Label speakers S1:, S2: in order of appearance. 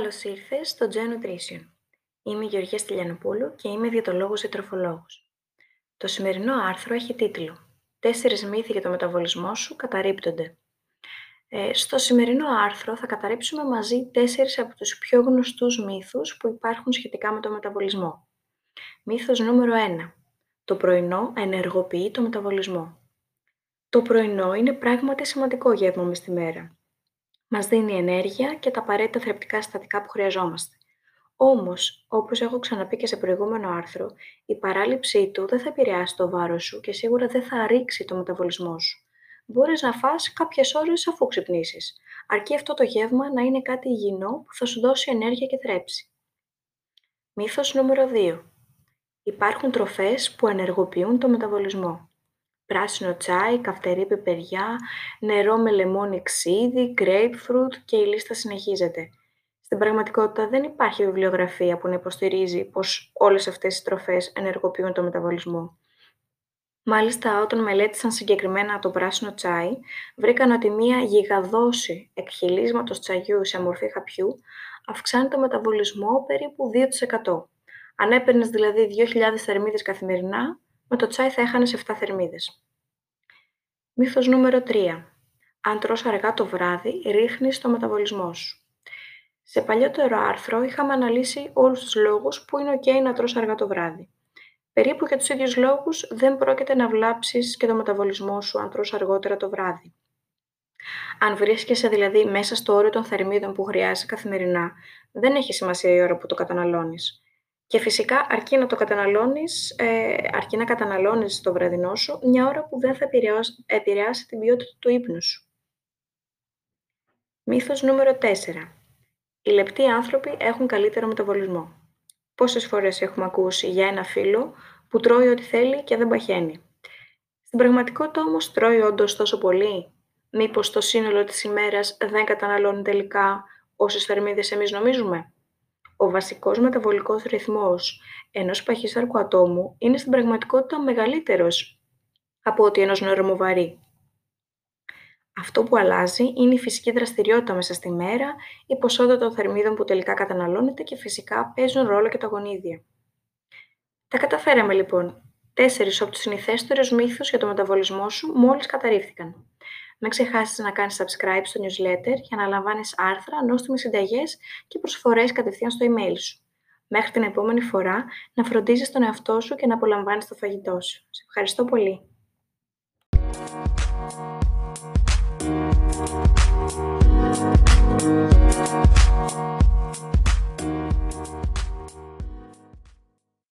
S1: Καλώς ήρθες στο Gen Nutrition. Είμαι η Γεωργία Στυλιανοπούλου και είμαι διαιτολόγος ζητροφολόγος. Το σημερινό άρθρο έχει τίτλο «Τέσσερις μύθοι για το μεταβολισμό σου καταρρύπτονται». Ε, στο σημερινό άρθρο θα καταρρύψουμε μαζί τέσσερις από τους πιο γνωστούς μύθους που υπάρχουν σχετικά με το μεταβολισμό. Μύθος νούμερο 1. Το πρωινό ενεργοποιεί το μεταβολισμό. Το πρωινό είναι πράγματι σημαντικό γεύμα μες τη μέρα. Μας δίνει ενέργεια και τα απαραίτητα θρεπτικά συστατικά που χρειαζόμαστε. Όμως, όπως έχω ξαναπεί και σε προηγούμενο άρθρο, η παράληψή του δεν θα επηρεάσει το βάρος σου και σίγουρα δεν θα ρίξει το μεταβολισμό σου. Μπορείς να φας κάποιες ώρες αφού ξυπνήσεις, αρκεί αυτό το γεύμα να είναι κάτι υγιεινό που θα σου δώσει ενέργεια και θρέψη. Μύθος νούμερο 2. Υπάρχουν τροφές που ενεργοποιούν το μεταβολισμό πράσινο τσάι, καυτερή πιπεριά, νερό με λεμόνι ξύδι, grapefruit και η λίστα συνεχίζεται. Στην πραγματικότητα δεν υπάρχει βιβλιογραφία που να υποστηρίζει πως όλες αυτές οι τροφές ενεργοποιούν το μεταβολισμό. Μάλιστα, όταν μελέτησαν συγκεκριμένα το πράσινο τσάι, βρήκαν ότι μία γιγαδόση εκχυλίσματος τσαγιού σε μορφή χαπιού αυξάνει το μεταβολισμό περίπου 2%. Αν έπαιρνες δηλαδή 2.000 θερμίδες καθημερινά, με το τσάι θα έχανε 7 θερμίδες. Μύθος νούμερο 3. Αν τρως αργά το βράδυ, ρίχνεις το μεταβολισμός σου. Σε παλιότερο άρθρο είχαμε αναλύσει όλους τους λόγους που είναι ok να τρως αργά το βράδυ. Περίπου για τους ίδιους λόγους δεν πρόκειται να βλάψεις και το μεταβολισμό σου αν τρως αργότερα το βράδυ. Αν βρίσκεσαι δηλαδή μέσα στο όριο των θερμίδων που χρειάζεσαι καθημερινά, δεν έχει σημασία η ώρα που το καταναλώνεις. Και φυσικά αρκεί να το καταναλώνεις, ε, αρκεί να καταναλώνεις το βραδινό σου μια ώρα που δεν θα επηρεάσει, επηρεάσει την ποιότητα του ύπνου σου. Μύθος νούμερο 4. Οι λεπτοί άνθρωποι έχουν καλύτερο μεταβολισμό. Πόσες φορές έχουμε ακούσει για ένα φίλο που τρώει ό,τι θέλει και δεν παχαίνει. Στην πραγματικότητα όμως τρώει όντως τόσο πολύ; Μήπως το σύνολο της ημέρας δεν καταναλώνει τελικά όσες θερμίδες εμείς νομίζουμε; Ο βασικός μεταβολικός ρυθμός ενός παχύσαρκου ατόμου είναι στην πραγματικότητα μεγαλύτερος από ότι ενός νορμοβαρή. Αυτό που αλλάζει είναι η φυσική δραστηριότητα μέσα στη μέρα, η ποσότητα των θερμίδων που τελικά καταναλώνεται και φυσικά παίζουν ρόλο και τα γονίδια. Τα καταφέραμε λοιπόν. Τέσσερις από τους συνηθέστερους μύθους για το μεταβολισμό σου μόλις καταρρίφθηκαν. Μην ξεχάσεις να κάνεις subscribe στο newsletter για να λαμβάνεις άρθρα, νόστιμες συνταγές και προσφορές κατευθείαν στο email σου. Μέχρι την επόμενη φορά, να φροντίζεις τον εαυτό σου και να απολαμβάνεις το φαγητό σου. Σε ευχαριστώ πολύ.